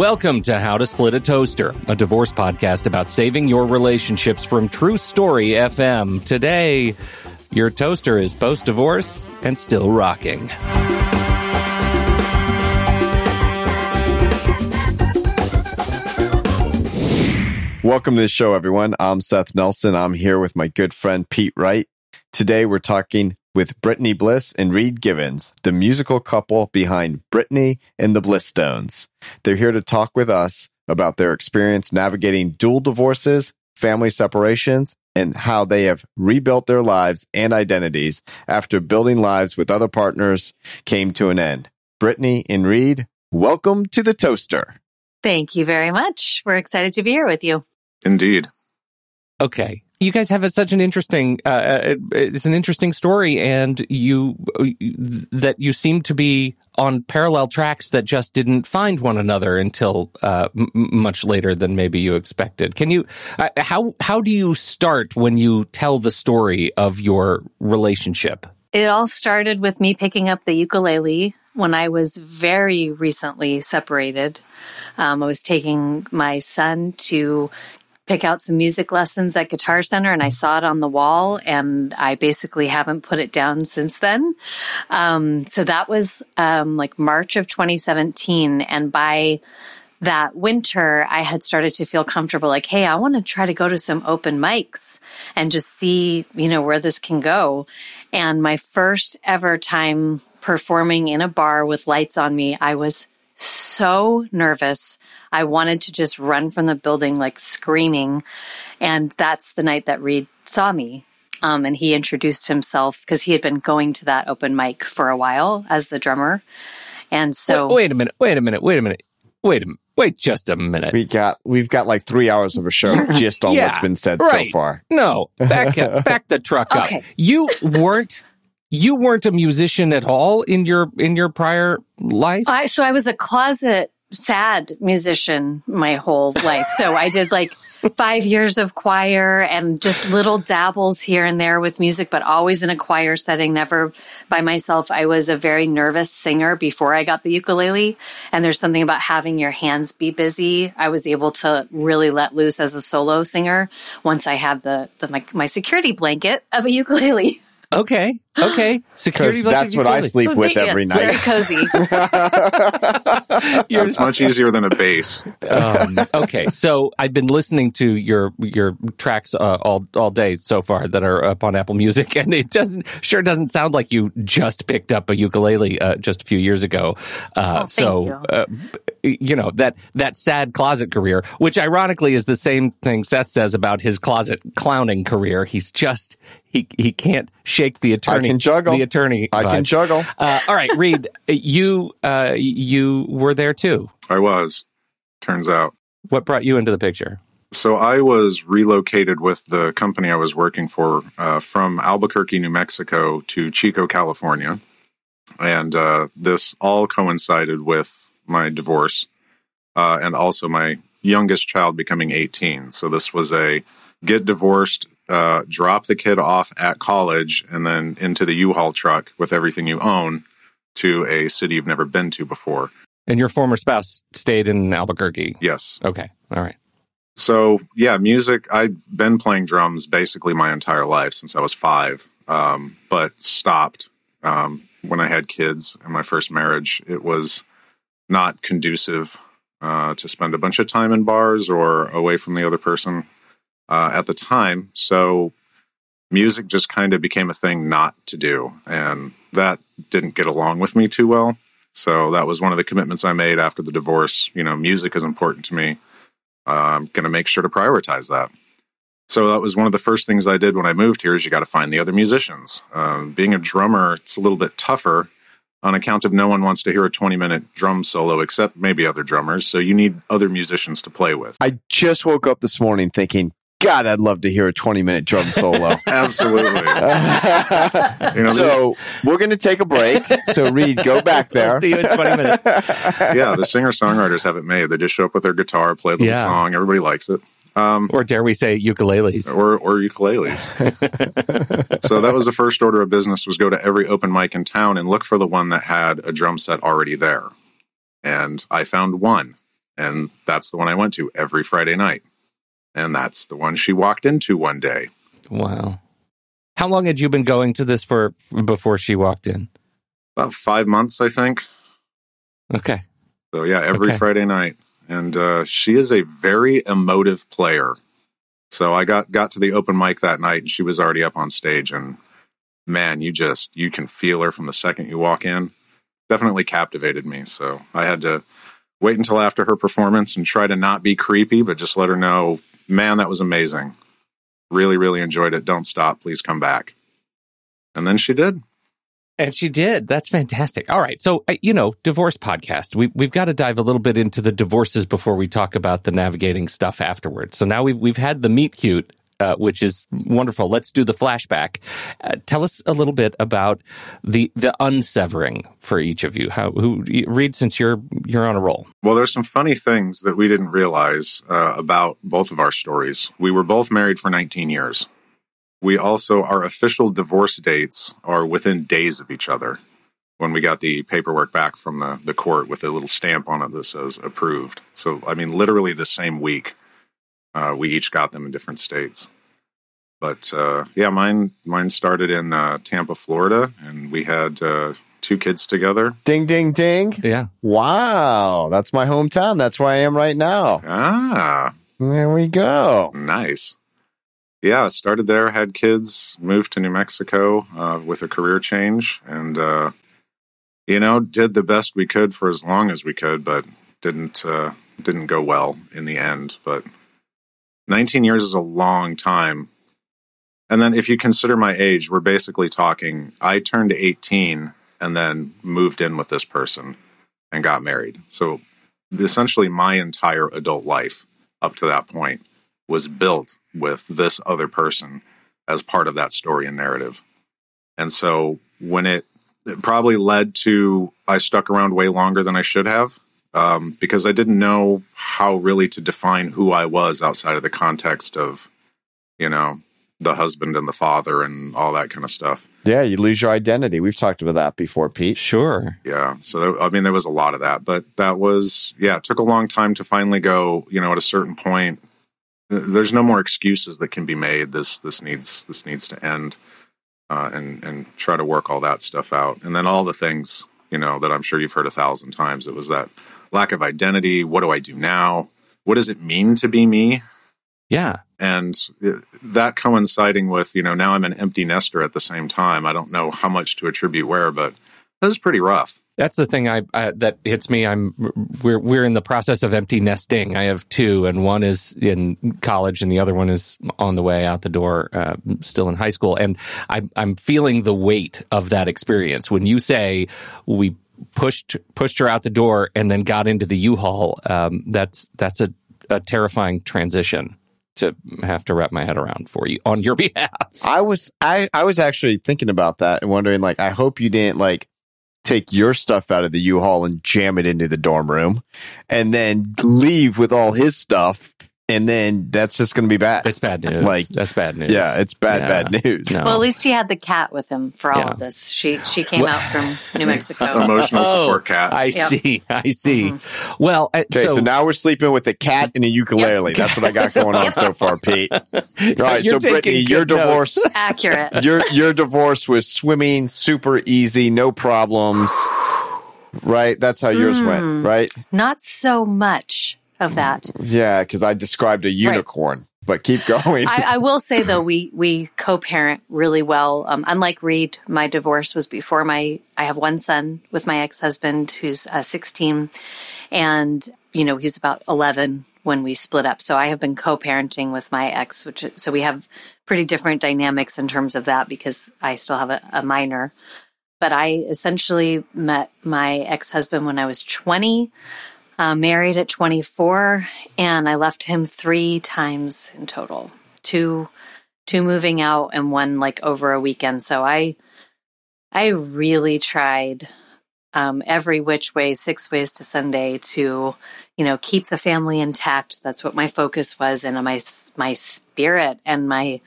Welcome to How to Split a Toaster, a divorce podcast about saving your relationships from True Story FM. Today, your toaster is post divorce and still rocking. Welcome to the show, everyone. I'm Seth Nelson. I'm here with my good friend Pete Wright. Today, we're talking with Brittany Bliss and Reed Givens, the musical couple behind Brittany and the Bliss Stones. They're here to talk with us about their experience navigating dual divorces, family separations, and how they have rebuilt their lives and identities after building lives with other partners came to an end. Brittany and Reed, welcome to the Toaster. Thank you very much. We're excited to be here with you. Indeed. Okay. You guys have a, such an interesting, uh, uh it's an interesting story, and you that you seem to be on parallel tracks that just didn't find one another until uh, m- much later than maybe you expected. Can you uh, how how do you start when you tell the story of your relationship? It all started with me picking up the ukulele when I was very recently separated. Um, I was taking my son to pick out some music lessons at Guitar Center and I saw it on the wall and I basically haven't put it down since then. Um, so that was um, like March of 2017. And by that winter, I had started to feel comfortable like, hey, I want to try to go to some open mics and just see, you know, where this can go. And my first ever time performing in a bar with lights on me, I was so nervous. I wanted to just run from the building like screaming. And that's the night that Reed saw me. Um, and he introduced himself because he had been going to that open mic for a while as the drummer. And so. Wait, wait a minute. Wait a minute. Wait a minute. Wait a minute. Wait just a minute. We got we've got like three hours of a show just on Yeah, what's been said right. so far. No, back up, back the truck up. Okay. You weren't you weren't a musician at all in your in your prior life. I, so I was a closet sad musician my whole life. So I did like five years of choir and just little dabbles here and there with music, but always in a choir setting, never by myself. I was a very nervous singer before I got the ukulele. And there's something about having your hands be busy. I was able to really let loose as a solo singer once I had the, the my, my security blanket of a ukulele. Okay, okay. Security. Because that's what I sleep with Yes, every Very night. cozy. You're- It's much easier than a bass. um, okay, so I've been listening to your your tracks uh, all all day so far that are up on Apple Music, and it doesn't sure doesn't sound like you just picked up a ukulele uh, just a few years ago. Uh, Oh, thank so you. Uh, you know that that sad closet career, which ironically is the same thing Seth says about his closet clowning career. He's just he he can't shake the attorney. I can juggle. the attorney. I can juggle. Uh, all right, Reed, you uh, you were there too. I was, turns out. What brought you into the picture? So I was relocated with the company I was working for uh, from Albuquerque, New Mexico to Chico, California. And uh, this all coincided with my divorce uh, and also my youngest child becoming 18. So this was a get divorced, uh, drop the kid off at college, and then into the U Haul truck with everything you own to a city you've never been to before. And your former spouse stayed in Albuquerque. Yes. Okay. All right. So yeah, music. I've been playing drums basically my entire life since I was five, um, but stopped um, when I had kids in my first marriage. It was not conducive uh, to spend a bunch of time in bars or away from the other person uh, at the time. So music just kind of became a thing not to do, and that didn't get along with me too well. So that was one of the commitments I made after the divorce. You know, music is important to me. Uh, I'm going to make sure to prioritize that. So that was one of the first things I did when I moved here. Is you got to find the other musicians. Um, being a drummer, it's a little bit tougher on account of no one wants to hear a 20 minute drum solo except maybe other drummers. So you need other musicians to play with. I just woke up this morning thinking, God, I'd love to hear a 20 minute drum solo. Absolutely. You know, so we're going to take a break. So Reed, go back there. We'll see you in 20 minutes. yeah, the singer songwriters have it made. They just show up with their guitar, play the Yeah. song. Everybody likes it. Um, Or dare we say ukuleles? or or ukuleles. so that was the first order of business was go to every open mic in town and look for the one that had a drum set already there. And I found one And that's the one I went to every Friday night. And that's the one she walked into one day. Wow. How long had you been going to this for before she walked in? About five months, I think. Okay. So, yeah, every Okay. Friday night. And uh, she is a very emotive player. So I got got to the open mic that night, and she was already up on stage. And man, you just you can feel her from the second you walk in. Definitely captivated me. So I had to wait until after her performance and try to not be creepy, but just let her know, man, that was amazing. Really, really enjoyed it. Don't stop. Please come back. And then she did. And she did. That's fantastic. All right. So, uh, you know, divorce podcast. We, we've got to dive a little bit into the divorces before we talk about the navigating stuff afterwards. So now we've, we've had the meet cute, uh, which is wonderful. Let's do the flashback. Uh, tell us a little bit about the, the unsevering for each of you. How, who, Reed, since you're, you're on a roll. Well, there's some funny things that we didn't realize uh, about both of our stories. We were both married for 19 years. We also, our official divorce dates are within days of each other when we got the paperwork back from the, the court with a little stamp on it that says approved. So, I mean, literally the same week, uh, we each got them in different states. But uh, yeah, mine mine started in uh, Tampa, Florida, and we had uh, two kids together. Ding, ding, ding. Yeah. Wow. That's my hometown. That's where I am right now. Ah, There we go. Nice. Yeah, started there, had kids, moved to New Mexico uh, with a career change, and uh, you know, did the best we could for as long as we could, but didn't uh, didn't go well in the end. But 19 years is a long time. And then if you consider my age, we're basically talking I turned 18 and then moved in with this person and got married. So essentially my entire adult life up to that point was built with this other person as part of that story and narrative. And so when it, it probably led to I stuck around way longer than I should have um, because I didn't know how really to define who I was outside of the context of, you know, the husband and the father and all that kind of stuff. Yeah, you lose your identity. We've talked about that before, Pete. Sure. Yeah. So, I mean, there was a lot of that, but that was, yeah, it took a long time to finally go, you know, at a certain point, there's no more excuses that can be made. This, this needs, this needs to end, uh, and, and try to work all that stuff out. And then all the things, you know, that I'm sure you've heard a thousand times. It was that lack of identity. What do I do now? What does it mean to be me? Yeah. and that coinciding with you know now i'm an empty nester at the same time i don't know how much to attribute where but that's pretty rough That's the thing I, I that hits me. I'm we're we're in the process of empty nesting. I have two, and one is in college, and the other one is on the way out the door, uh, still in high school. And I'm I'm feeling the weight of that experience. When you say we pushed pushed her out the door and then got into the U-Haul, um, that's that's a, a terrifying transition to have to wrap my head around for you on your behalf. I was I, I was actually thinking about that and wondering like I hope you didn't like take your stuff out of the U-Haul and jam it into the dorm room and then leave with all his stuff and then that's just going to be bad. It's bad news. Like, that's bad news. yeah, it's bad Yeah. bad news. No. Well, at least she had the cat with him for all Yeah. of this. She she came Well- out from New Mexico. emotional Oh, support cat I Yep. see. I see. Well, uh, Okay, so, now we're sleeping with a cat and a ukulele. That's what I got going on so far, Pete. All right, You're so Brittany, good your notes. divorce Accurate. your your divorce was swimming, super easy, no problems. Right? That's how yours went, right? Not so much of that. Yeah, because I described a unicorn. But keep going. I, I will say though, we we co-parent really well. Um, unlike Reed, my divorce was before my. I have one son with my ex-husband who's uh, 16, and you know he's about 11 when we split up. So I have been co-parenting with my ex, which so we have pretty different dynamics in terms of that because I still have a, a minor. But I essentially met my ex-husband when I was 20 uh, married at 24 and i left him three times in total. Two two moving out and one like over a weekend. So i i really tried um, every which way six ways to sunday to you know keep the family intact. That's what my focus was and my my spirit and my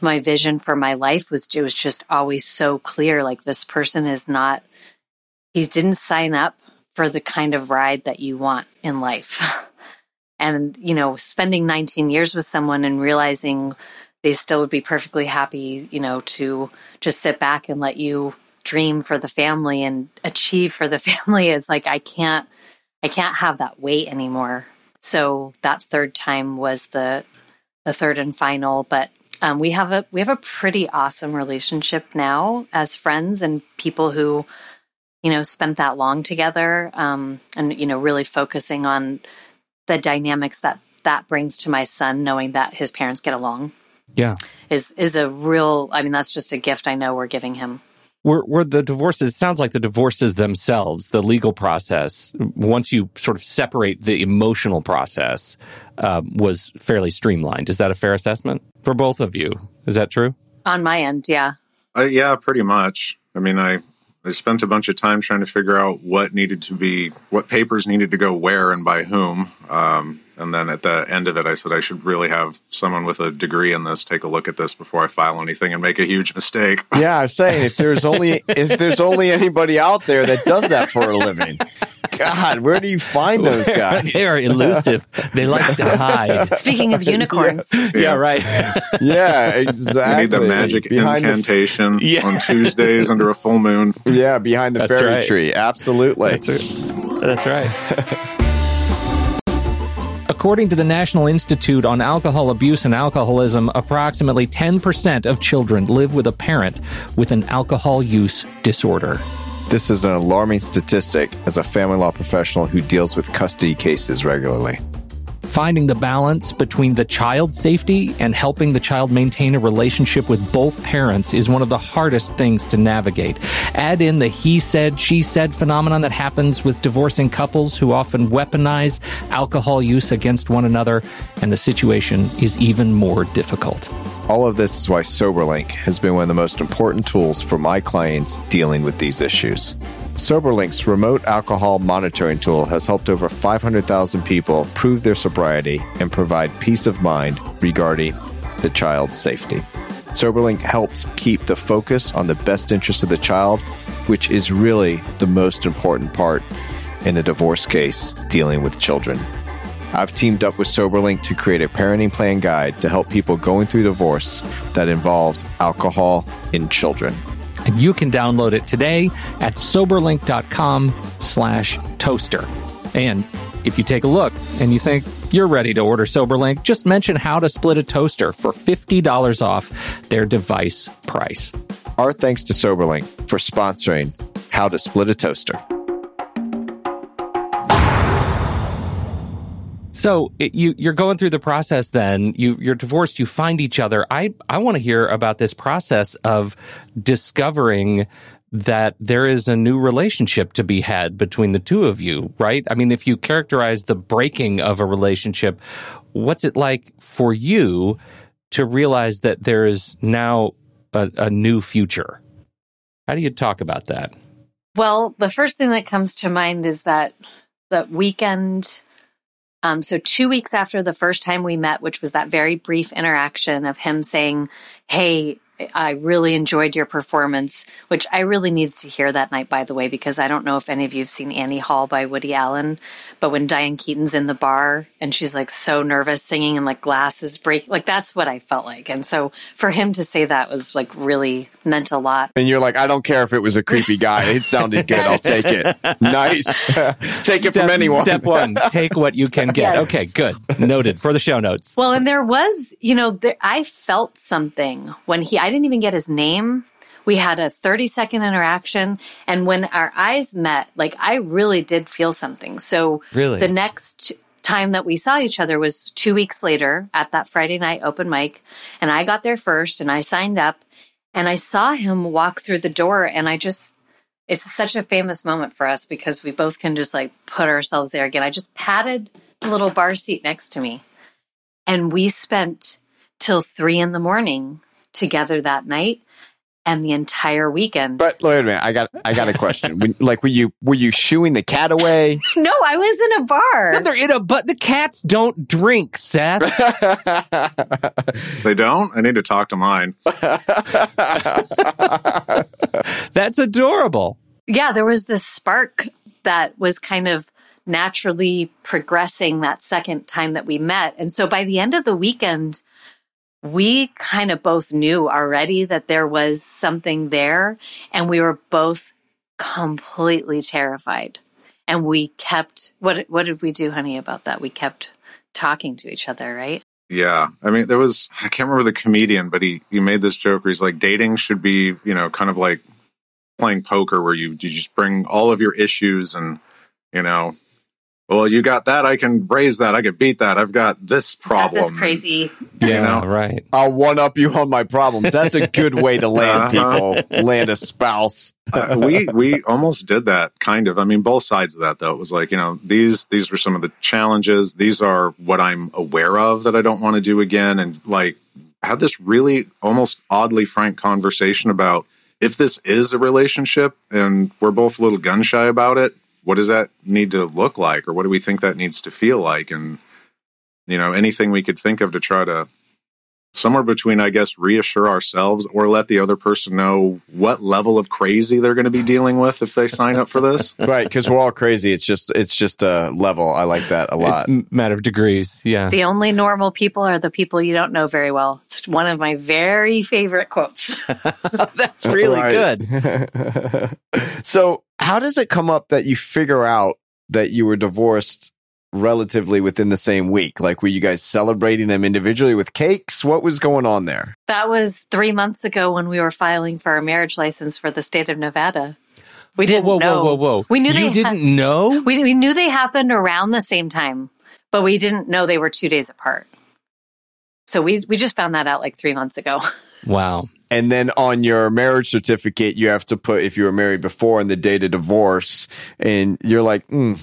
my vision for my life was it was just always so clear like this person is not he didn't sign up for the kind of ride that you want in life. and, you know, spending 19 years with someone and realizing they still would be perfectly happy, you know, to just sit back and let you dream for the family and achieve for the family is like I can't I can't have that weight anymore. So that third time was the the third and final, but um, we have a we have a pretty awesome relationship now as friends and people who you know spent that long together um, and you know really focusing on the dynamics that that brings to my son knowing that his parents get along. Yeah. Is is a real i mean that's just a gift i know we're giving him. Were, were the divorces sounds like the divorces themselves the legal process once you sort of separate the emotional process um, was fairly streamlined. Is that a fair assessment for both of you? Is that true? On my end yeah. Uh, yeah pretty much. I mean i I spent a bunch of time trying to figure out what needed to be, what papers needed to go where and by whom. Um, and then at the end of it, I said I should really have someone with a degree in this take a look at this before I file anything and make a huge mistake. Yeah, I'm saying if there's only if there's only anybody out there that does that for a living. God, where do you find those guys? they are elusive. They like to hide. Speaking of unicorns. Yeah, yeah right. yeah, exactly. You need the magic behind incantation the, yeah. on Tuesdays under a full moon. Yeah, behind the That's fairy right. tree. Absolutely. That's right. That's right. According to the National Institute on Alcohol Abuse and Alcoholism, approximately 10% of children live with a parent with an alcohol use disorder. This is an alarming statistic as a family law professional who deals with custody cases regularly. Finding the balance between the child's safety and helping the child maintain a relationship with both parents is one of the hardest things to navigate. Add in the he said, she said phenomenon that happens with divorcing couples who often weaponize alcohol use against one another, and the situation is even more difficult. All of this is why SoberLink has been one of the most important tools for my clients dealing with these issues. SoberLink's remote alcohol monitoring tool has helped over 500,000 people prove their sobriety and provide peace of mind regarding the child's safety. SoberLink helps keep the focus on the best interest of the child, which is really the most important part in a divorce case dealing with children. I've teamed up with SoberLink to create a parenting plan guide to help people going through divorce that involves alcohol in children. And you can download it today at soberlink.com slash toaster. And if you take a look and you think you're ready to order SoberLink, just mention how to split a toaster for $50 off their device price. Our thanks to SoberLink for sponsoring How to Split a Toaster. So it, you you're going through the process. Then you you're divorced. You find each other. I I want to hear about this process of discovering that there is a new relationship to be had between the two of you. Right? I mean, if you characterize the breaking of a relationship, what's it like for you to realize that there is now a, a new future? How do you talk about that? Well, the first thing that comes to mind is that that weekend um, so two weeks after the first time we met, which was that very brief interaction of him saying, Hey, I really enjoyed your performance, which I really needed to hear that night, by the way, because I don't know if any of you have seen Annie Hall by Woody Allen, but when Diane Keaton's in the bar and she's like so nervous singing and like glasses break, like that's what I felt like. And so for him to say that was like really meant a lot. And you're like, I don't care if it was a creepy guy. It sounded good. I'll take it. Nice. take it step, from anyone. Step one, take what you can get. Yes. Okay, good. Noted for the show notes. Well, and there was, you know, there, I felt something when he, I didn't even get his name. We had a 30 second interaction. And when our eyes met, like I really did feel something. So really? the next time that we saw each other was two weeks later at that Friday night open mic. And I got there first and I signed up and I saw him walk through the door and I just, it's such a famous moment for us because we both can just like put ourselves there again. I just patted the little bar seat next to me and we spent till three in the morning together that night and the entire weekend. But wait a minute, I got I got a question. when, like, were you were you shooing the cat away? no, I was in a bar. No, they're in a but the cats don't drink, Seth. they don't. I need to talk to mine. That's adorable. Yeah, there was this spark that was kind of naturally progressing that second time that we met. And so by the end of the weekend, we kind of both knew already that there was something there and we were both completely terrified. And we kept what what did we do honey about that? We kept talking to each other, right? Yeah. I mean, there was, I can't remember the comedian, but he, he made this joke where he's like, dating should be, you know, kind of like playing poker where you, you just bring all of your issues and, you know, well, you got that. I can raise that. I can beat that. I've got this problem. Got this crazy. Yeah, know? right. I'll one up you on my problems. That's a good way to land Uh-huh. people, land a spouse. Uh, we we almost did that kind of. I mean, both sides of that though. It was like you know these these were some of the challenges. These are what I'm aware of that I don't want to do again, and like had this really almost oddly frank conversation about if this is a relationship and we're both a little gun shy about it. What does that need to look like, or what do we think that needs to feel like? And you know, anything we could think of to try to somewhere between, I guess, reassure ourselves or let the other person know what level of crazy they're going to be dealing with if they sign up for this. Right, because we're all crazy. It's just it's just a level. I like that a lot. It- matter of degrees. Yeah. The only normal people are the people you don't know very well. It's one of my very favorite quotes. That's really good. so, how does it come up that you figure out that you were divorced relatively within the same week? Like, were you guys celebrating them individually with cakes? What was going on there? That was three months ago when we were filing for our marriage license for the state of Nevada. We didn't whoa, know. whoa, whoa, whoa. We knew you they didn't know? we, we knew they happened around the same time, but we didn't know they were two days apart. So we we just found that out like three months ago. Wow. And then on your marriage certificate, you have to put if you were married before and the date of divorce, and you're like, mm,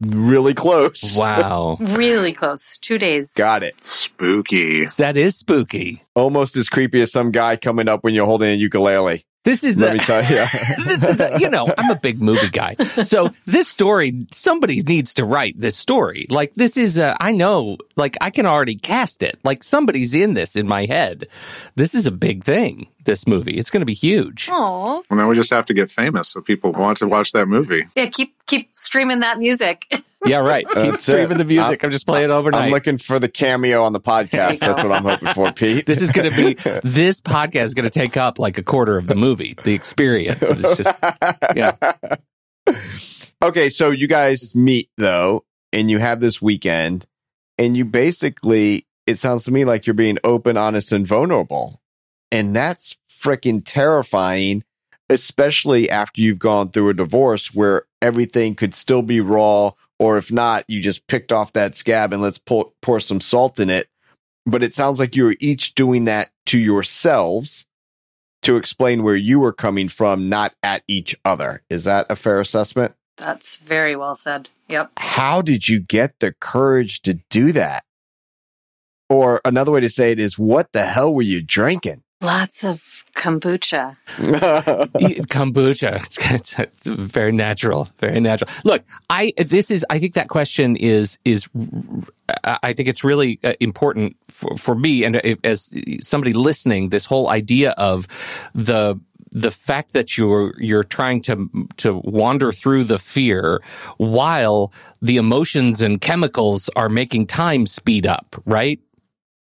really close. Wow. really close, two days. Got it. Spooky. that is spooky. Almost as creepy as some guy coming up when you're holding a ukulele. This is Let the me tell you. this is the, you know, I'm a big movie guy. So this story, somebody needs to write this story. Like this is, uh, I know, like I can already cast it. Like somebody's in this in my head. This is a big thing. This movie, it's going to be huge. Oh, Well, now we just have to get famous so people want to watch that movie. yeah. Keep keep streaming that music. Yeah, right. Keep That's streaming the music. I'm just playing it overnight. I'm looking for the cameo on the podcast. That's what I'm hoping for, Pete. this is going to be this podcast is going to take up like a quarter of the movie, the experience. It's just, yeah. okay, so you guys meet though, and you have this weekend, and you basically, it sounds to me like you're being open, honest, and vulnerable. And that's freaking terrifying, especially after you've gone through a divorce where everything could still be raw, or if not, you just picked off that scab and let's pour, pour some salt in it. But it sounds like you were each doing that to yourselves to explain where you were coming from, not at each other. Is that a fair assessment? That's very well said. Yep. how did you get the courage to do that? Or another way to say it is, what the hell were you drinking? Lots of kombucha. Kombucha. It's, it's, it's very natural, very natural. Look, I this is I think that question is is I I think it's really uh, important for, for me and uh, as somebody listening. This whole idea of the the fact that you're you're trying to to wander through the fear while the emotions and chemicals are making time speed up, right?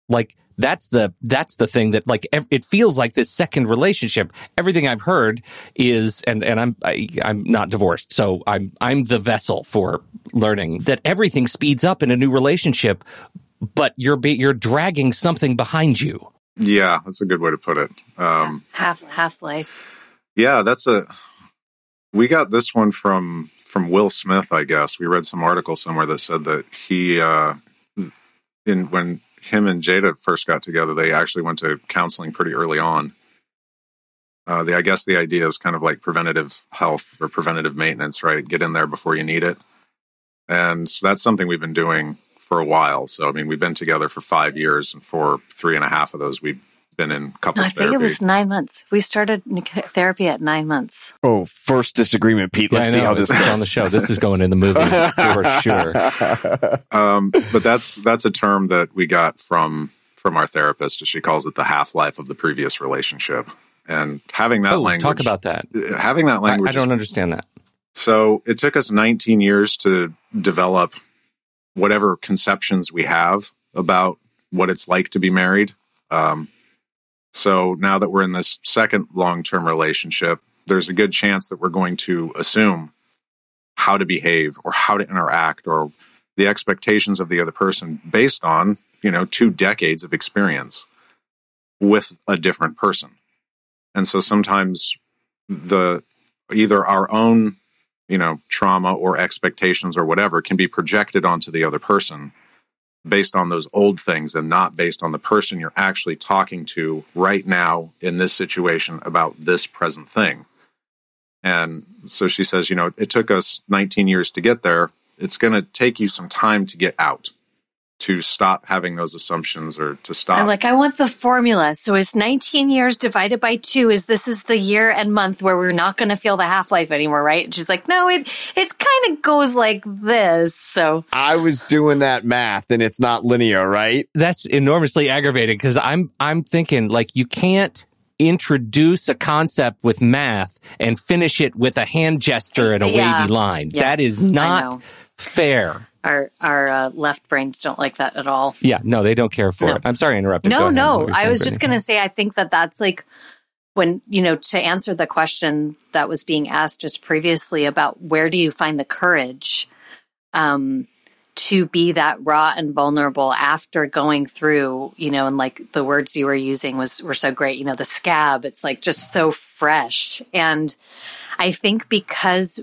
Like that's the that's the thing that like ev- it feels like this second relationship. Everything I've heard is and and I'm I, I'm not divorced, so I'm I'm the vessel for learning that everything speeds up in a new relationship, but you're be, you're dragging something behind you. Yeah, that's a good way to put it. Um, Half half life. yeah, that's a. We got this one from from Will Smith, I guess. We read some article somewhere that said that he, uh, in when him and Jada first got together, they actually went to counseling pretty early on. Uh, the I guess the idea is kind of like preventative health or preventative maintenance, right? Get in there before you need it, and so that's something we've been doing for a while. So I mean, we've been together for five years, and for three and a half of those, we've been in No, couples I think therapy. it was nine months. We started therapy at nine months. oh, first disagreement, Pete. Let's I see how This this goes. on the show. This is going in the movie for sure. um, but that's that's a term that we got from from our therapist. She calls it the half life of the previous relationship, and having that Oh, language. talk about that. having that language. I don't understand that. So it took us 19 years to develop whatever conceptions we have about what it's like to be married. Um, so now that we're in this second long term relationship, there's a good chance that we're going to assume how to behave or how to interact or the expectations of the other person based on, you know, two decades of experience with a different person. And so sometimes the either our own, you know, trauma or expectations or whatever can be projected onto the other person based on those old things and not based on the person you're actually talking to right now in this situation about this present thing. And so she says, you know, it took us 19 years to get there. It's going to take you some time to get out to stop having those assumptions or to stop. I'm like, I want the formula. So it's 19 years divided by two. Is this is the year and month where we're not going to feel the half life anymore, right? And she's like, no, it it's kind of goes like this. So I was doing that math, and it's not linear, right? That's enormously aggravating because I'm I'm thinking like you can't introduce a concept with math and finish it with a hand gesture and a Yeah. wavy line. Yes, that is not fair. Our our uh, left brains don't like that at all. Yeah, no, they don't care for No. it. I'm sorry I interrupted. No, no. What were you I was just going to say, I think that that's like when, you know, to answer the question that was being asked just previously about where do you find the courage um, to be that raw and vulnerable after going through, you know, and like the words you were using was were so great. You know, the scab, it's like just so fresh. And I think because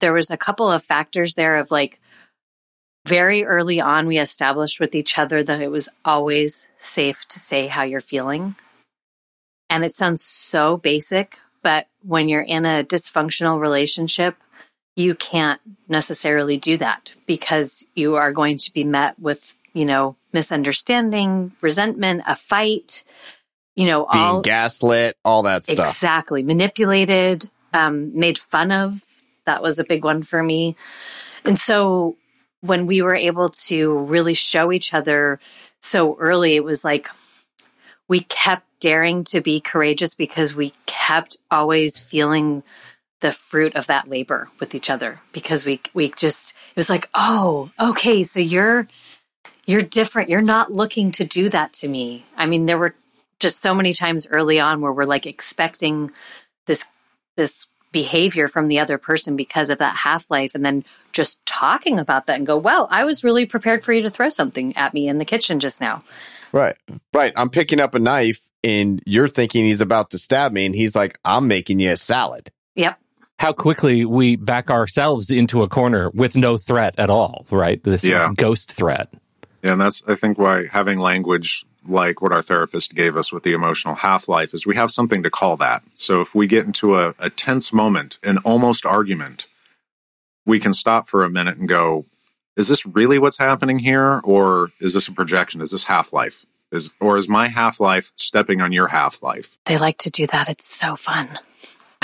there was a couple of factors there of like very early on we established with each other that it was always safe to say how you're feeling. And it sounds so basic, but when you're in a dysfunctional relationship, you can't necessarily do that because you are going to be met with, you know, misunderstanding, resentment, a fight, you know, Being all gaslit, all that stuff. Exactly. Manipulated, um, made fun of. That was a big one for me. And so when we were able to really show each other so early, it was like we kept daring to be courageous because we kept always feeling the fruit of that labor with each other because we we just it was like oh okay so you're you're different. You're not looking to do that to me. I mean there were just so many times early on where we're like expecting this this behavior from the other person because of that half life and then just talking about that and go well i was really prepared for you to throw something at me in the kitchen just now Right. Right. I'm picking up a knife and you're thinking he's about to stab me and he's like, I'm making you a salad. yep how quickly we back ourselves into a corner with no threat at all, right? This Yeah. ghost threat. Yeah, and that's I think why having language like what our therapist gave us with the emotional half life is we have something to call that. So if we get into a, a tense moment, an almost argument, we can stop for a minute and go, is this really what's happening here? Or is this a projection? Is this half life? Is or is my half life stepping on your half life? they like to do that it's so fun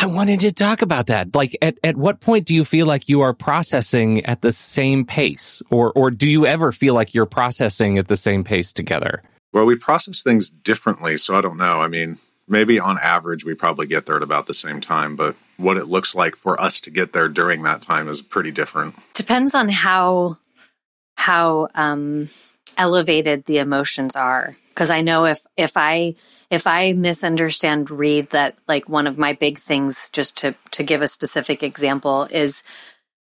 I wanted to talk about that. Like, at, at what point do you feel like you are processing at the same pace? Or, or do you ever feel like you're processing at the same pace together? Well, we process things differently, so I don't know. I mean, maybe on average we probably get there at about the same time, but what it looks like for us to get there during that time is pretty different. depends on how how um elevated the emotions are because i know if if i if i misunderstand Reed that like one of my big things just to to give a specific example is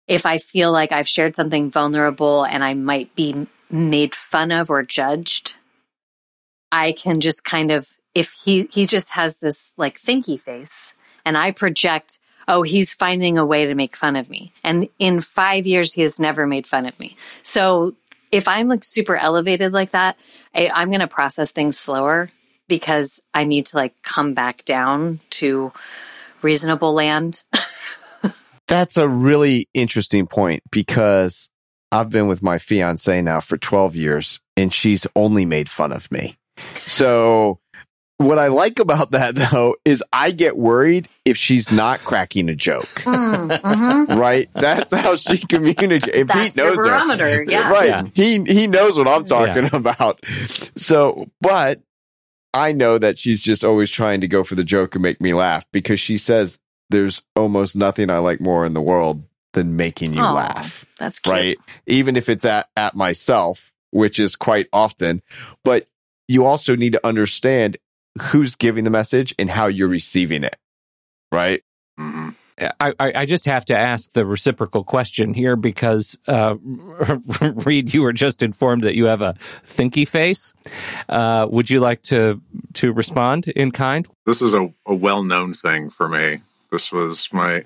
if i feel like i've shared something vulnerable and i might be made fun of or judged i can just kind of if he he just has this like thinky face and i project oh, he's finding a way to make fun of me. And in five years, he has never made fun of me. So if I'm like super elevated like that, I, I'm going to process things slower because I need to like come back down to reasonable land. That's a really interesting point because I've been with my fiance now for 12 years and she's only made fun of me. So what I like about that though is I get worried if she's not cracking a joke, Mm, mhm. right? That's how she communicates. If That's he your knows her. barometer. Yeah. Right. Yeah. He he knows what I'm talking about. So, but I know that she's just always trying to go for the joke and make me laugh because she says there's almost nothing I like more in the world than making you Aw, laugh. That's cute. right? Even if it's at, at myself, which is quite often, but you also need to understand who's giving the message and how you're receiving it, right? hmm I, I I just have to ask the reciprocal question here because uh, Reed, you were just informed that you have a thinky face. Uh, would you like to to respond in kind? This is a, a well known thing for me. This was my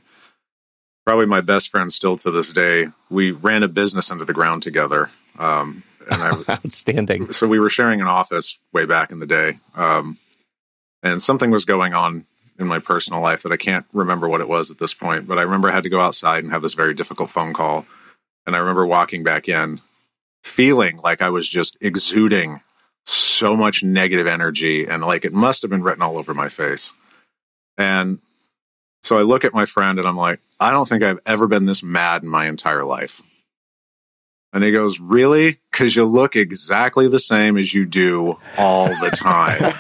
probably my best friend still to this day. We ran a business into the ground together. Um, and I, Outstanding. so we were sharing an office way back in the day. Um, and something was going on in my personal life that I can't remember what it was at this point, but I remember I had to go outside and have this very difficult phone call. And I remember walking back in feeling like I was just exuding so much negative energy and like it must have been written all over my face. And so I look at my friend and I'm like, I don't think I've ever been this mad in my entire life. And he goes, Really? Because you look exactly the same as you do all the time.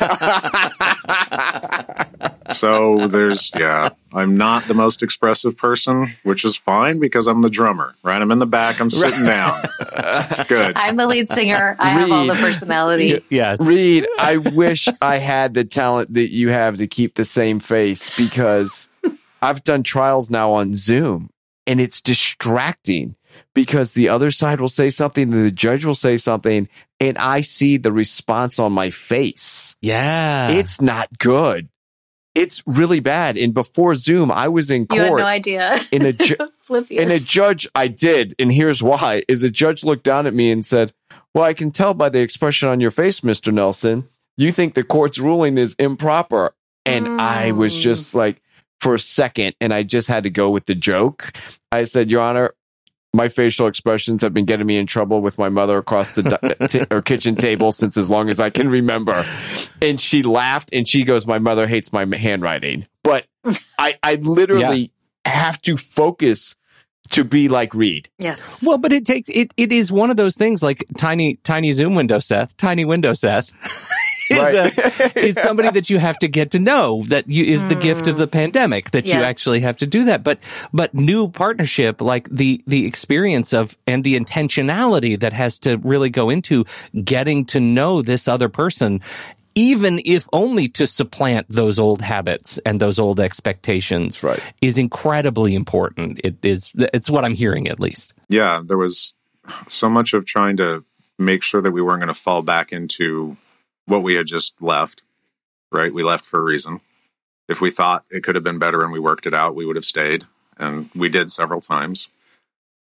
so there's, yeah, I'm not the most expressive person, which is fine because I'm the drummer, right? I'm in the back, I'm sitting down. It's good. I'm the lead singer. I have all the Reed. personality. Yes. Reed, I wish I had the talent that you have to keep the same face because I've done trials now on Zoom and it's distracting because the other side will say something and the judge will say something and I see the response on my face. Yeah. It's not good. It's really bad. And before Zoom, I was in You had court no idea. in a ju- Oblivious. and a judge, I did, and here's why: is a judge looked down at me and said, "Well, I can tell by the expression on your face, Mister Nelson, you think the court's ruling is improper." And I was Mm. just like, for a second, and I just had to go with the joke. I said, "Your Honor." My facial expressions have been getting me in trouble with my mother across the di- t- or kitchen table since as long as I can remember. And she laughed and she goes, "My mother hates my handwriting." But I, I literally have to focus to be like Reed. yes. well, but it takes it. It is one of those things like tiny, tiny Zoom window, Seth. Tiny window, Seth. is, uh, a, is somebody that you have to get to know that you is the gift of the hmm. pandemic that you actually have to do that. But but new partnership like the the experience of and the intentionality that has to really go into getting to know this other person even if only to supplant those old habits and those old expectations Right. is incredibly important. It is it's what i'm hearing at least. Yeah, there was so much of trying to make sure that we weren't going to fall back into what we had just left, right? We left for a reason. If we thought it could have been better and we worked it out, we would have stayed, and we did several times.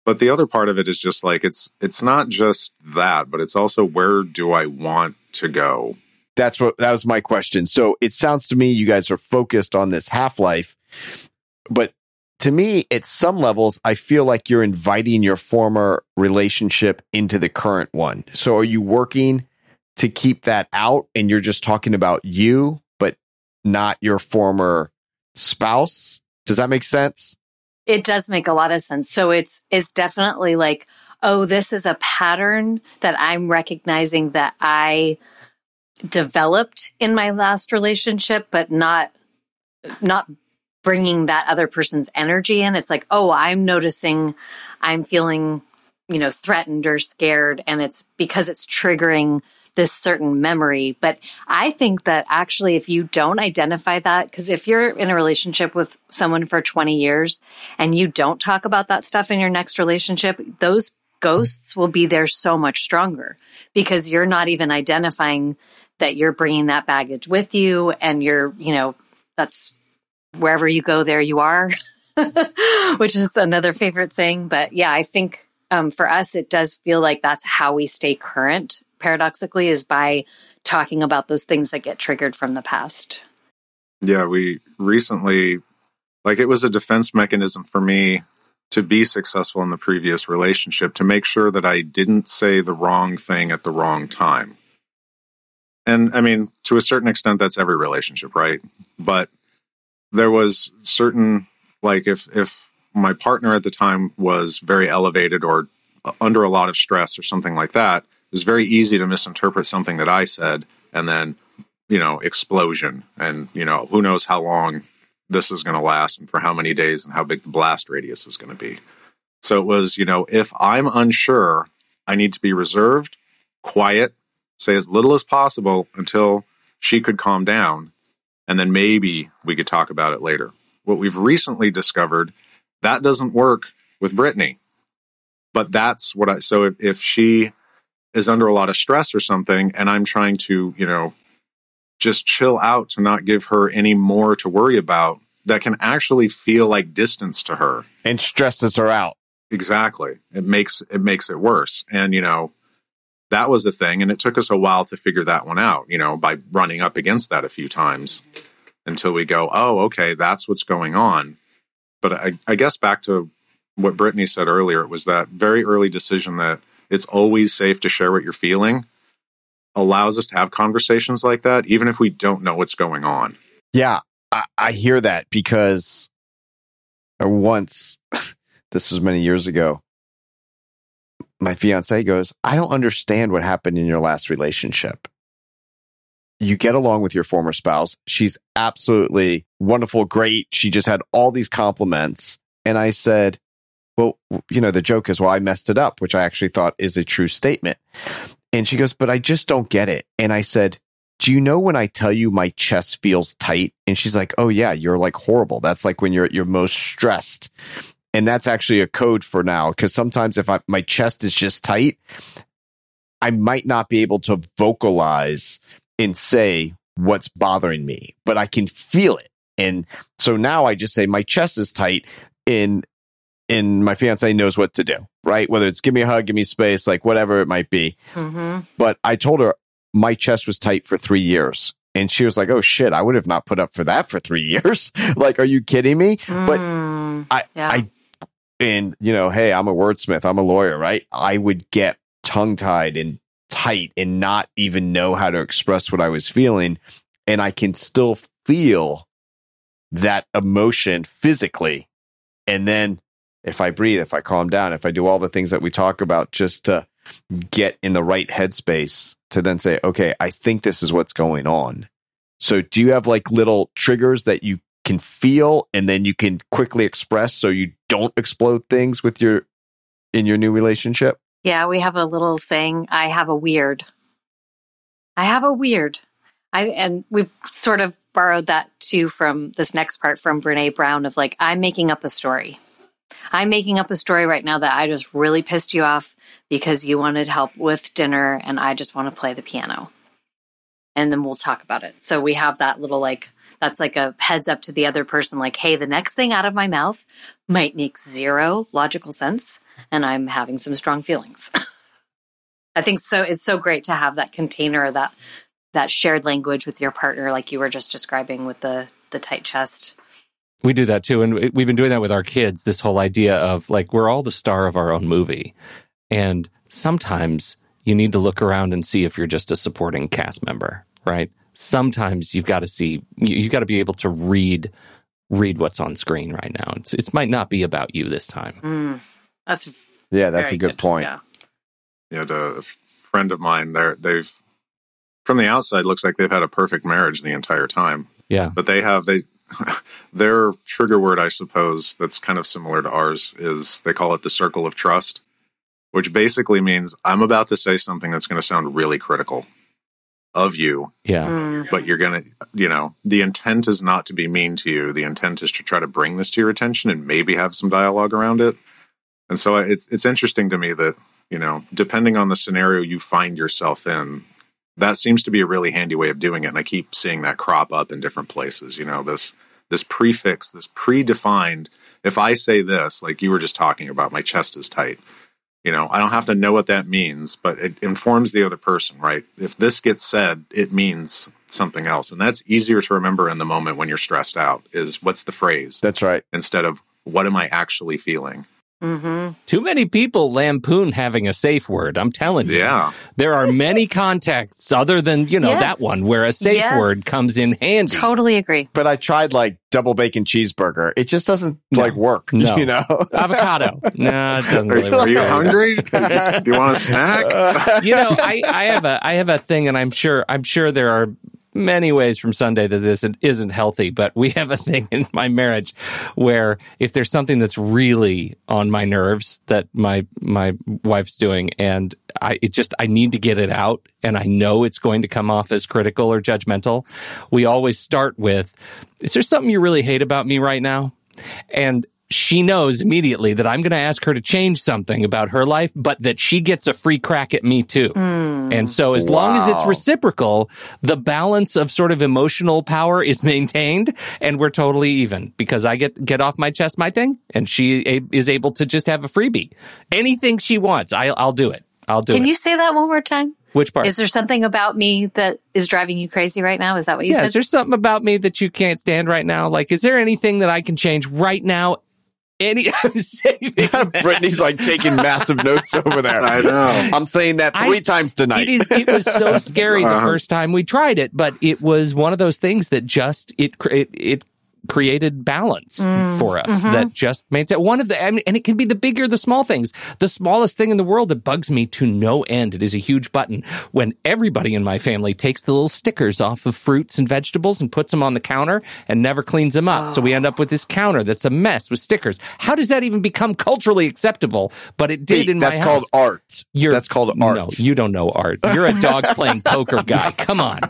But the other part of it is just like it's it's not just that, but it's also where do I want to go? That's what that was my question. So it sounds to me you guys are focused on this half life, but to me, at some levels, I feel like you're inviting your former relationship into the current one. So are you working to keep that out and you're just talking about you, but not your former spouse? Does that make sense? It does make a lot of sense. So it's it's definitely like, oh, this is a pattern that I'm recognizing that I developed in my last relationship, but not not bringing that other person's energy in. It's like, oh, I'm noticing I'm feeling, you know, threatened or scared and it's because it's triggering this certain memory. But I think that actually, if you don't identify that, because if you're in a relationship with someone for 20 years and you don't talk about that stuff in your next relationship, those ghosts will be there so much stronger because you're not even identifying that you're bringing that baggage with you and you're, you know, that's wherever you go, there you are, which is another favorite saying. But yeah, I think um, for us, it does feel like that's how we stay current, paradoxically, is by talking about those things that get triggered from the past. Yeah, we recently, like, it was a defense mechanism for me to be successful in the previous relationship to make sure that I didn't say the wrong thing at the wrong time. And I mean, to a certain extent, that's every relationship, right? But there was certain, like, if, if my partner at the time was very elevated or under a lot of stress or something like that, was very easy to misinterpret something that I said and then you know, explosion. And, you know, who knows how long this is going to last and for how many days and how big the blast radius is going to be. So it was, you know, if I'm unsure, I need to be reserved, quiet, say as little as possible until she could calm down. And then maybe we could talk about it later. What we've recently discovered that doesn't work with Brittany. But that's what I, so if, if she is under a lot of stress or something, and I'm trying to, you know, just chill out to not give her any more to worry about, that can actually feel like distance to her and stresses her out. Exactly. It makes it makes it worse. And you know, that was the thing and it took us a while to figure that one out, you know, by running up against that a few times until we go, "Oh, okay, that's what's going on." But I, I guess back to what Brittany said earlier, it was that very early decision that it's always safe to share what you're feeling allows us to have conversations like that, even if we don't know what's going on. Yeah, I, I hear that because once this was many years ago. My fiance goes, I don't understand what happened in your last relationship. You get along with your former spouse. She's absolutely wonderful, great. She just had all these compliments. And I said, Well, you know, the joke is, well, I messed it up, which I actually thought is a true statement. And she goes, But I just don't get it. And I said, do you know when I tell you my chest feels tight? And she's like, Oh yeah, you're like horrible. That's like when you're at your most stressed and that's actually a code for now because sometimes if I, my chest is just tight i might not be able to vocalize and say what's bothering me but i can feel it and so now i just say my chest is tight and and my fiance knows what to do right whether it's give me a hug give me space like whatever it might be mm-hmm. but i told her my chest was tight for three years and she was like, "Oh shit, I would have not put up for that for three years. like, are you kidding me?" Mm, but I, yeah. I and you know, hey, I'm a wordsmith, I'm a lawyer, right? I would get tongue tied and tight and not even know how to express what I was feeling. And I can still feel that emotion physically. And then if I breathe, if I calm down, if I do all the things that we talk about just to get in the right headspace to then say, okay, I think this is what's going on. So do you have like little triggers that you can feel and then you can quickly express so you don't explode things with your in your new relationship? Yeah, we have a little saying, I have a weird. I have a weird. I and we've sort of borrowed that too from this next part from Brene Brown of like, I'm making up a story. I'm making up a story right now that I just really pissed you off because you wanted help with dinner and I just want to play the piano. And then we'll talk about it. So we have that little like that's like a heads up to the other person like hey the next thing out of my mouth might make zero logical sense and i'm having some strong feelings i think so it's so great to have that container that that shared language with your partner like you were just describing with the the tight chest we do that too and we've been doing that with our kids this whole idea of like we're all the star of our own movie and sometimes you need to look around and see if you're just a supporting cast member right sometimes you've got to see you, have got to be able to read read what's on screen right now. It's it might not be about you this time. Mm, that's yeah, that's a good, good, point. Yeah, yeah. A friend of mine, they they've from the outside looks like they've had a perfect marriage the entire time. Yeah, but they have they their trigger word, I suppose, that's kind of similar to ours is they call it the circle of trust, which basically means I'm about to say something that's going to sound really critical of you. Yeah. Mm. But you're going to, you know, the intent is not to be mean to you. The intent is to try to bring this to your attention and maybe have some dialogue around it. And so it's it's interesting to me that, you know, depending on the scenario you find yourself in, that seems to be a really handy way of doing it and I keep seeing that crop up in different places, you know, this this prefix, this predefined if I say this, like you were just talking about, my chest is tight you know, I don't have to know what that means, but it informs the other person, right? If this gets said, it means something else. And that's easier to remember in the moment when you're stressed out is what's the phrase? That's right. Instead of what am I actually feeling? Mm-hmm. Too many people lampoon having a safe word. I'm telling you. Yeah. There are many contexts other than, you know, yes. that one where a safe yes. word comes in handy. Totally agree. But I tried like double bacon cheeseburger. It just doesn't no. like work. No. You know? Avocado. no, it doesn't really work. Are you hungry? Do you want a snack? you know, I, I have a I have a thing and I'm sure I'm sure there are many ways from Sunday that this isn't healthy, but we have a thing in my marriage where if there's something that's really on my nerves that my my wife's doing and I it just I need to get it out and I know it's going to come off as critical or judgmental, we always start with is there something you really hate about me right now? And she knows immediately that I'm going to ask her to change something about her life, but that she gets a free crack at me too. Mm. And so as wow. long as it's reciprocal, the balance of sort of emotional power is maintained and we're totally even because I get, get off my chest my thing and she a- is able to just have a freebie. Anything she wants, I, will do it. I'll do Can it. Can you say that one more time? Which part? Is there something about me that is driving you crazy right now? Is that what you yeah, said? Is there something about me that you can't stand right now? Like, is there anything that I can change right now any saving. Brittany's like taking massive notes over there. I know. I'm saying that three I, times tonight. It, is, it was so scary uh-huh. the first time we tried it, but it was one of those things that just it it, it created balance mm, for us mm-hmm. that just made it one of the I mean, and it can be the bigger the small things. The smallest thing in the world that bugs me to no end. It is a huge button. When everybody in my family takes the little stickers off of fruits and vegetables and puts them on the counter and never cleans them up. Oh. so we end up with this counter that's a mess with stickers. How does that even become culturally acceptable? But it did in that's my called art. You're, that's called art. no you don't know art. You're a dogs playing poker guy. Come on.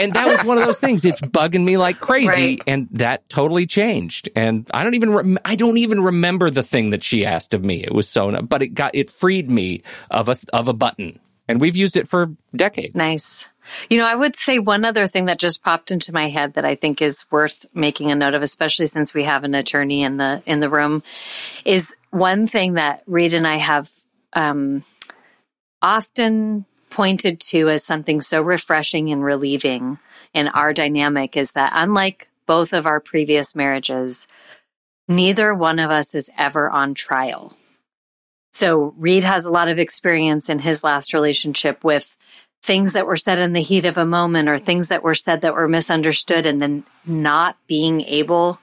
And that was one of those things. It's bugging me like crazy. Right. and and that totally changed. And I don't even rem- I don't even remember the thing that she asked of me. It was so, but it got it freed me of a of a button, and we've used it for decades. Nice. You know, I would say one other thing that just popped into my head that I think is worth making a note of, especially since we have an attorney in the in the room, is one thing that Reed and I have um, often pointed to as something so refreshing and relieving in our dynamic is that unlike both of our previous marriages, neither one of us is ever on trial. So Reed has a lot of experience in his last relationship with things that were said in the heat of a moment or things that were said that were misunderstood and then not being able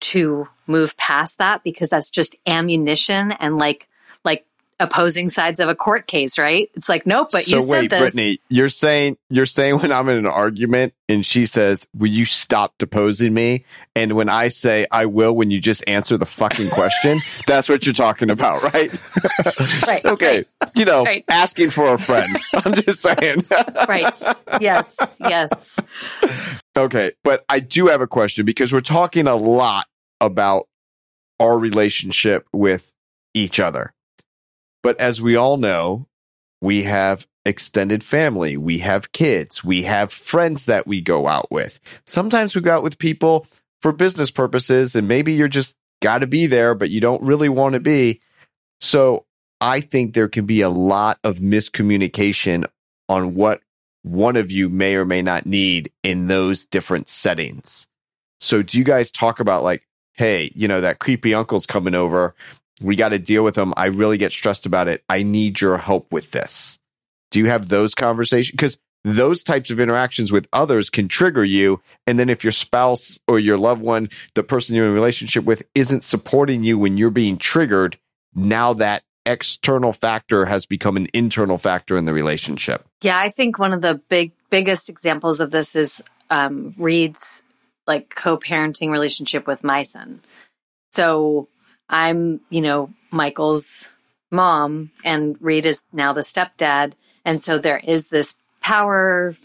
to move past that because that's just ammunition and like opposing sides of a court case, right? It's like, nope, but so you said that. So, wait, this. Brittany, you're saying you're saying when I'm in an argument and she says, "Will you stop deposing me?" and when I say, "I will," when you just answer the fucking question, that's what you're talking about, right? right. okay. Right. You know, right. asking for a friend. I'm just saying. right. Yes. Yes. Okay, but I do have a question because we're talking a lot about our relationship with each other. But as we all know, we have extended family, we have kids, we have friends that we go out with. Sometimes we go out with people for business purposes, and maybe you're just got to be there, but you don't really want to be. So I think there can be a lot of miscommunication on what one of you may or may not need in those different settings. So do you guys talk about like, hey, you know, that creepy uncle's coming over we got to deal with them. I really get stressed about it. I need your help with this. Do you have those conversations? Because those types of interactions with others can trigger you. And then if your spouse or your loved one, the person you're in a relationship with, isn't supporting you when you're being triggered, now that external factor has become an internal factor in the relationship. Yeah, I think one of the big biggest examples of this is um, Reed's like co-parenting relationship with my son. So I'm, you know, Michael's mom and Reed is now the stepdad. And so there is this power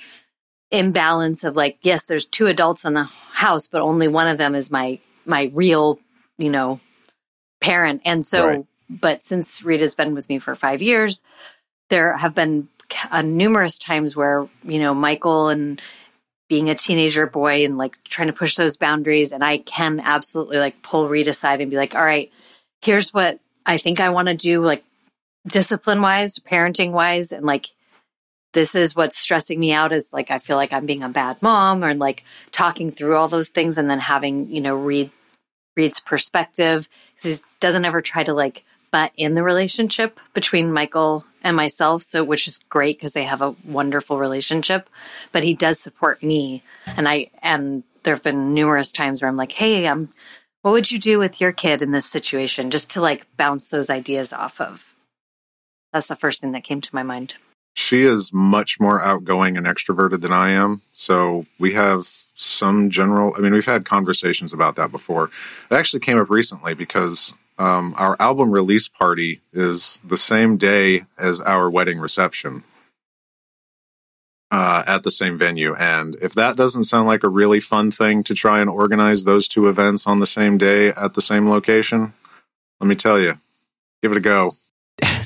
imbalance of like, yes, there's two adults in the house, but only one of them is my, my real, you know, parent. And so, right. but since Reed has been with me for five years, there have been uh, numerous times where, you know, Michael and being a teenager boy and like trying to push those boundaries. And I can absolutely like pull Reed aside and be like, all right, here's what I think I want to do, like discipline wise, parenting wise. And like, this is what's stressing me out is like, I feel like I'm being a bad mom or like talking through all those things and then having, you know, Reed Reed's perspective. Because he doesn't ever try to like butt in the relationship between Michael and myself. So, which is great because they have a wonderful relationship, but he does support me. And I, and there have been numerous times where I'm like, Hey, I'm, what would you do with your kid in this situation just to like bounce those ideas off of? That's the first thing that came to my mind. she is much more outgoing and extroverted than I am. So we have some general, I mean, we've had conversations about that before. It actually came up recently because um, our album release party is the same day as our wedding reception uh, at the same venue. And if that doesn't sound like a really fun thing to try and organize those two events on the same day at the same location, let me tell you, give it a go.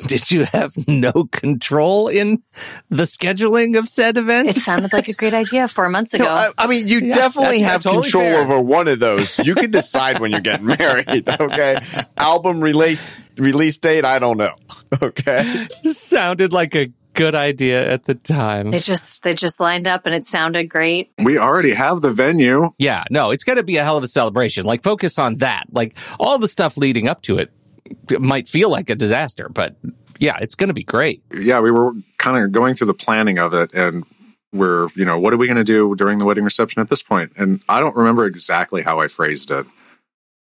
Did you have no control in the scheduling of said events? It sounded like a great idea four months ago. No, I, I mean, you Yeah, definitely have totally control fair. over one of those. You can decide when you're getting married. Okay, album release release date. I don't know. Okay, Sounded like a good idea at the time. they just they just lined up and it sounded great. We already have the venue. Yeah, no, it's going to be a hell of a celebration. Like, focus on that. Like, all the stuff leading up to it, might feel like a disaster, but yeah, it's going to be great. yeah, we were kind of going through the planning of it and we're, you know, what are we going to do during the wedding reception at this point? And I don't remember exactly how I phrased it.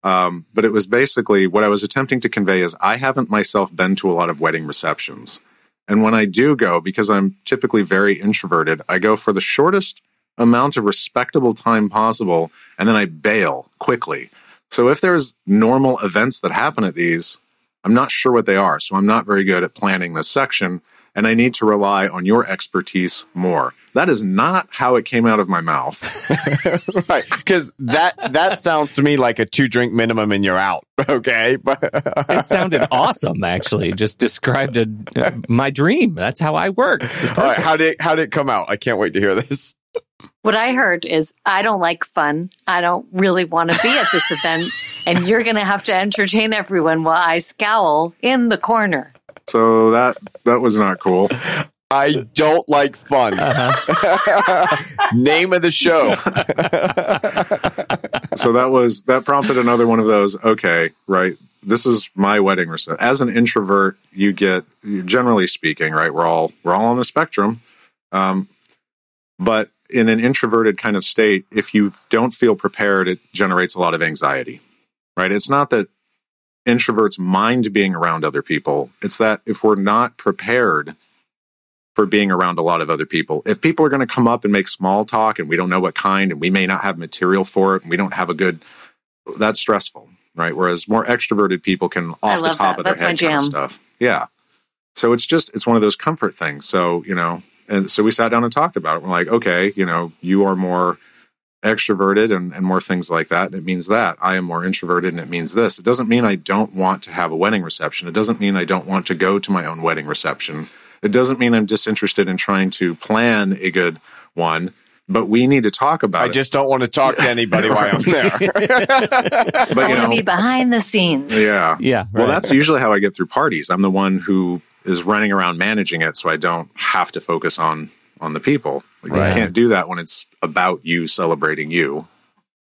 Um, but it was basically what I was attempting to convey is I haven't myself been to a lot of wedding receptions. And when I do go, because I'm typically very introverted, I go for the shortest amount of respectable time possible and then I bail quickly. So if there's normal events that happen at these, I'm not sure what they are. So I'm not very good at planning this section and I need to rely on your expertise more. That is not how it came out of my mouth. right? Because that that sounds to me like a two drink minimum and you're out. Okay, but It sounded awesome, actually. Just described a, my dream. That's how I work. all right. How did how did it come out? I can't wait to hear this. What I heard is I don't like fun. I don't really want to be at this event, and you're going to have to entertain everyone while I scowl in the corner. So that that was not cool. I don't like fun. Name of the show. so that was that prompted another one of those okay right this is my wedding reception as an introvert you get generally speaking right we're all we're all on the spectrum um, but in an introverted kind of state if you don't feel prepared it generates a lot of anxiety right it's not that introverts mind being around other people it's that if we're not prepared for being around a lot of other people. If people are going to come up and make small talk and we don't know what kind and we may not have material for it and we don't have a good that's stressful, right? Whereas more extroverted people can off the top that. of their That's head kind of stuff. Yeah. So it's just it's one of those comfort things. So, you know, and so we sat down and talked about it. We're like, okay, you know, you are more extroverted and, and more things like that. And it means that I am more introverted and it means this. It doesn't mean I don't want to have a wedding reception. It doesn't mean I don't want to go to my own wedding reception. It doesn't mean I'm disinterested in trying to plan a good one, but we need to talk about I it. just don't want to talk to anybody while I'm there. I but you want to be behind the scenes. yeah. Yeah. Well, that's usually how I get through parties. I'm the one who is running around managing it, so I don't have to focus on on the people. Like, Right. You can't do that when it's about you celebrating you.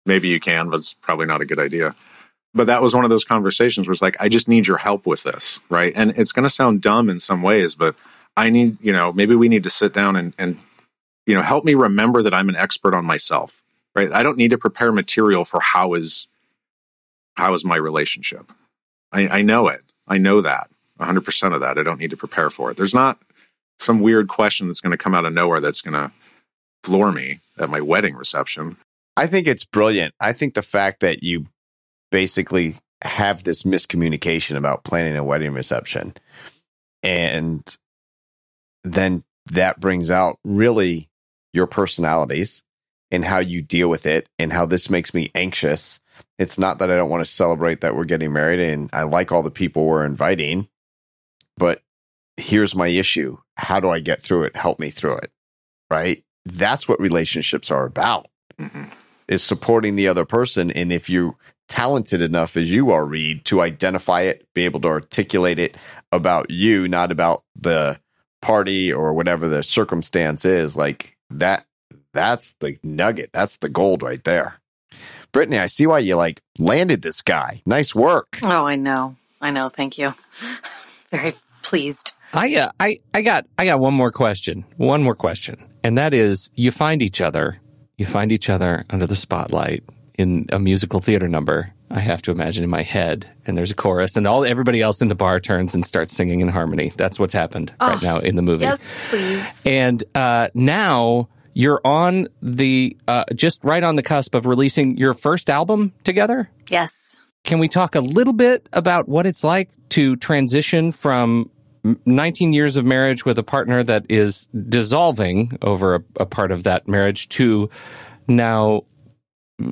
Maybe you can, but it's probably not a good idea. But that was one of those conversations where it's like, I just need your help with this, right? And it's going to sound dumb in some ways, but I need, you know, maybe we need to sit down and and you know help me remember that I'm an expert on myself, right? I don't need to prepare material for how is how is my relationship. I, I know it. I know that 100% of that. I don't need to prepare for it. There's not some weird question that's going to come out of nowhere that's going to floor me at my wedding reception. I think it's brilliant. I think the fact that you basically have this miscommunication about planning a wedding reception and then that brings out really your personalities and how you deal with it and how this makes me anxious. It's not that I don't want to celebrate that we're getting married and I like all the people we're inviting, but here's my issue. How do I get through it? Help me through it. Right? That's what relationships are about Mhm. is supporting the other person. And if you're talented enough as you are, Reed, to identify it, be able to articulate it about you, not about the party or whatever the circumstance is, like that, that's the nugget. That's the gold right there. Brittany, I see why you like landed this guy. Nice work. Oh, I know. I know. Thank you. Very pleased. I, uh, I, I got, I got one more question. One more question, and that is: you find each other, you find each other under the spotlight in a musical theater number. I have to imagine in my head, and there's a chorus, and all everybody else in the bar turns and starts singing in harmony. That's what's happened right now in the movie. Yes, please. And uh, now you're on the uh, just right on the cusp of releasing your first album together. Yes. Can we talk a little bit about what it's like to transition from 19 years of marriage with a partner that is dissolving over a, a part of that marriage to now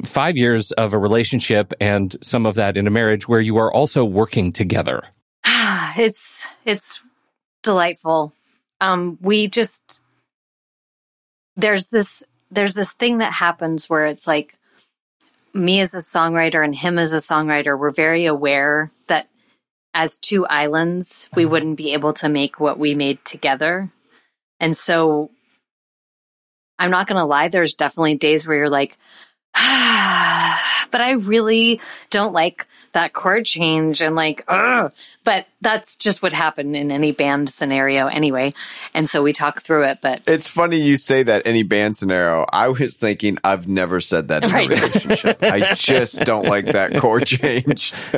five years of a relationship and some of that in a marriage where you are also working together? it's it's delightful. Um, we just there's this there's this thing that happens where it's like me as a songwriter and him as a songwriter, we're very aware that as two islands, we mm-hmm. wouldn't be able to make what we made together. And so I'm not going to lie, there's definitely days where you're like, but I really don't like that chord change and like, ugh. But that's just what happened in any band scenario anyway. And so we talk through it. But It's funny you say that any band scenario. I was thinking I've never said that in Right. a relationship. I just don't like that chord change.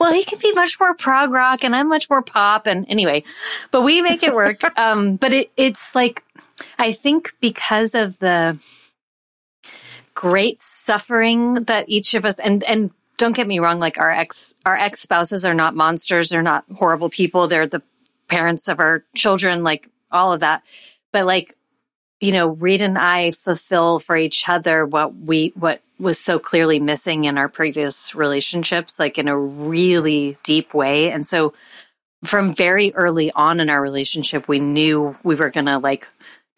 well, he can be much more prog rock and I'm much more pop. And anyway, but we make it work. um, but it, it's like, I think because of the great suffering that each of us, and, and don't get me wrong, like our ex, our ex spouses are not monsters. They're not horrible people. They're the parents of our children, like all of that. But like, you know, Reed and I fulfill for each other what we, what was so clearly missing in our previous relationships, like in a really deep way. And so from very early on in our relationship, we knew we were going to like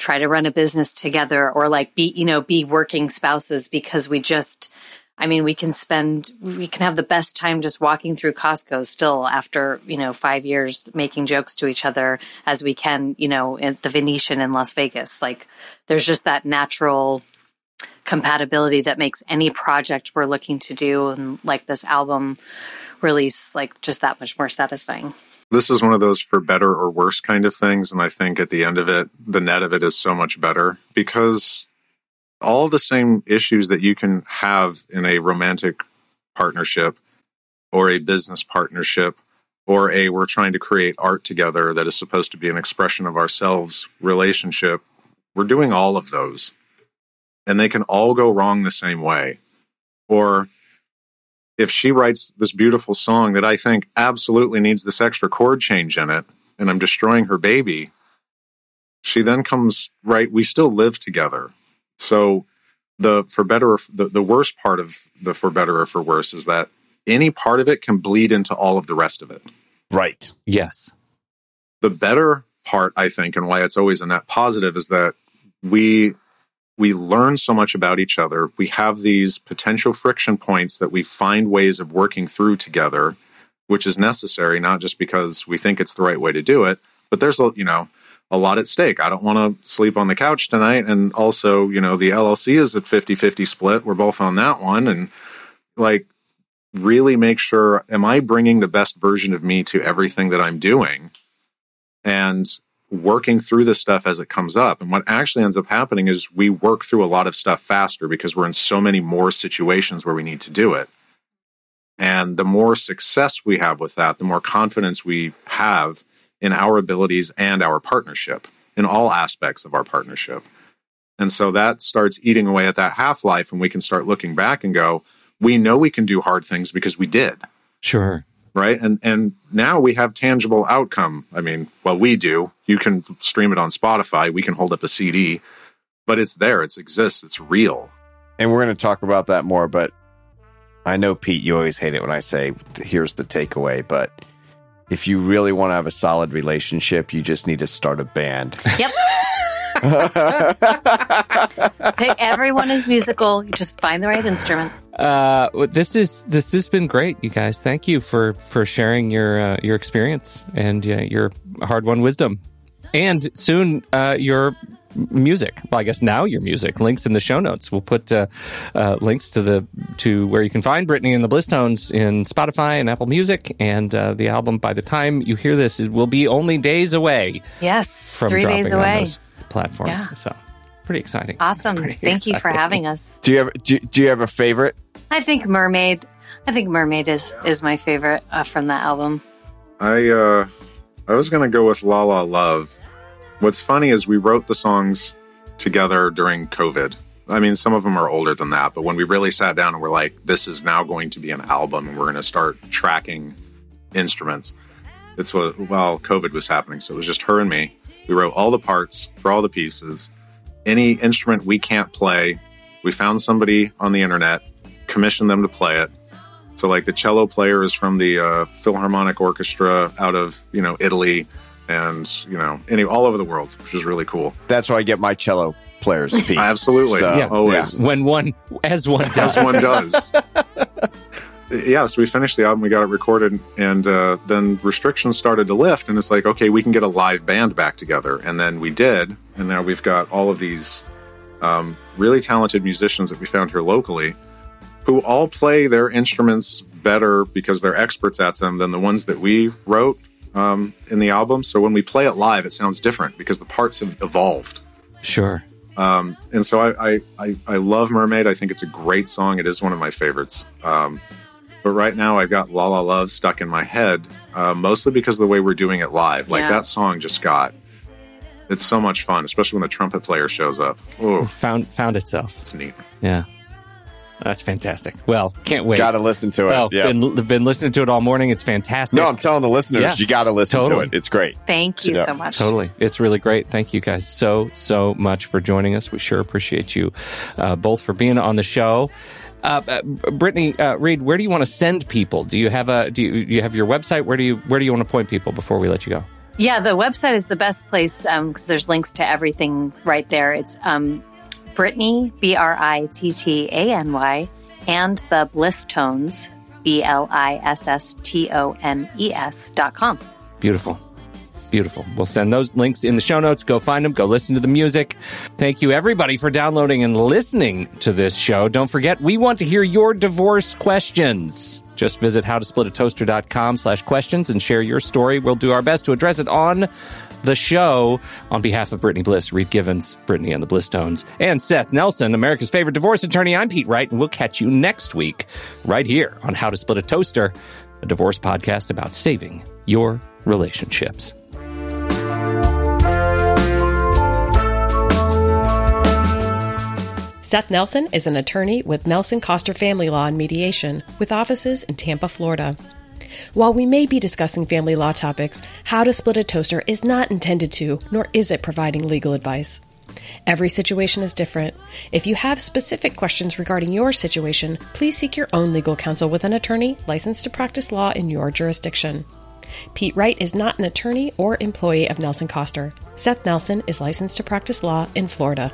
try to run a business together or like be, you know, be working spouses because we just, I mean, we can spend, we can have the best time just walking through Costco still after, you know, five years making jokes to each other as we can, you know, at the Venetian in Las Vegas. Like there's just that natural compatibility that makes any project we're looking to do and like this album release, like just that much more satisfying. This is one of those for better or worse kind of things. And I think at the end of it, the net of it is so much better because all the same issues that you can have in a romantic partnership or a business partnership or a we're trying to create art together that is supposed to be an expression of ourselves relationship, we're doing all of those. And they can all go wrong the same way. Or if she writes this beautiful song that I think absolutely needs this extra chord change in it, and I'm destroying her baby, she then comes right. We still live together. So the for better or the, the worst part of the for better or for worse is that any part of it can bleed into all of the rest of it. right. Yes. The better part, I think, and why it's always a net positive is that we we learn so much about each other. We have these potential friction points that we find ways of working through together, which is necessary, not just because we think it's the right way to do it, but there's a you know a lot at stake. I don't want to sleep on the couch tonight. And also, you know, the LLC is at 50 50 split. We're both on that one. And like, really make sure am I bringing the best version of me to everything that I'm doing? And working through this stuff as it comes up. And what actually ends up happening is we work through a lot of stuff faster because we're in so many more situations where we need to do it. And the more success we have with that, the more confidence we have in our abilities and our partnership, in all aspects of our partnership. And so that starts eating away at that half life, and we can start looking back and go, we know we can do hard things because we did Sure. Right and and now we have tangible outcome i mean well we do you can stream it on spotify we can hold up a cd but it's there it exists it's real And we're going to talk about that more, but I know, Pete, you always hate it when I say, here's the takeaway. But if you really want to have a solid relationship, you just need to start a band. Yep. hey, everyone is musical. You just find the right instrument. Uh, this is this has been great, you guys. Thank you for for sharing your uh, your experience and uh, your hard won wisdom, and soon uh, your music. Well, I guess now your music. Links in the show notes. We'll put uh, uh, links to the to where you can find Brittany and the Bliss Tones in Spotify and Apple Music, and uh, the album. By the time you hear this, it will be only days away Yes. from three days away. platforms. Yeah. So pretty exciting. Awesome. Pretty Thank you for having us. do you have do, do you have a favorite? I think Mermaid. I think Mermaid is is my favorite uh, from that album. I uh, I was gonna go with La La Love. What's funny is we wrote the songs together during COVID. I mean, some of them are older than that, but when we really sat down and we're like, this is now going to be an album and we're going to start tracking instruments, it's what, well, COVID was happening. So it was just her and me. We wrote all the parts for all the pieces. Any instrument we can't play, we found somebody on the internet, commissioned them to play it. So, like the cello player is from the uh, Philharmonic Orchestra out of you know Italy, and you know any all over the world, which is really cool. That's where I get my cello players. Pete. Absolutely, So, Yeah. always When one, as one does. as one does. yeah, so we finished the album, we got it recorded, and uh, then restrictions started to lift, and it's like, okay, we can get a live band back together, and then we did, and now we've got all of these um, really talented musicians that we found here locally, who all play their instruments better because they're experts at them than the ones that we wrote um, in the album. So when we play it live, it sounds different because the parts have evolved. Sure. Um, and so I, I, I, I love Mermaid. I think it's a great song. It is one of my favorites. Um, but right now I've got La La Love stuck in my head, uh, mostly because of the way we're doing it live. Like Yeah. that song just got, it's so much fun, especially when the trumpet player shows up. Oh, Found found itself. it's neat. Yeah. That's fantastic. Well, can't wait. Got to listen to it. Oh, yeah. been, been listening to it all morning. It's fantastic. no, I'm telling the listeners, Yeah. you got to listen Totally. to it. It's great. Thank you Yeah, so much. Totally. It's really great. Thank you guys so, so much for joining us. We sure appreciate you uh, both for being on the show. Uh, uh, Brittany, uh, Reed, where do you want to send people? Do you have a do you, do you have your website? Where do you where do you want to point people before we let you go? Yeah, the website is the best place because there's links to everything right there. It's um, Brittany, B R I T T A N Y, and the Bliss Tones, B L I S S T O N E S dot com. Beautiful. Beautiful. We'll send those links in the show notes. Go find them. Go listen to the music. Thank you, everybody, for downloading and listening to this show. Don't forget, we want to hear your divorce questions. Just visit howtosplitatoaster.com slash questions and share your story. We'll do our best to address it on the show. On behalf of Brittany Bliss, Reed Givens, Brittany and the Bliss Tones, and Seth Nelson, America's favorite divorce attorney, I'm Pete Wright, and we'll catch you next week right here on How to Split a Toaster, a divorce podcast about saving your relationships. Seth Nelson is an attorney with Nelson Koster Family Law and Mediation, with offices in Tampa, Florida. While we may be discussing family law topics, How to Split a Toaster is not intended to, nor is it providing legal advice. Every situation is different. If you have specific questions regarding your situation, please seek your own legal counsel with an attorney licensed to practice law in your jurisdiction. Pete Wright is not an attorney or employee of Nelson Koster. Seth Nelson is licensed to practice law in Florida.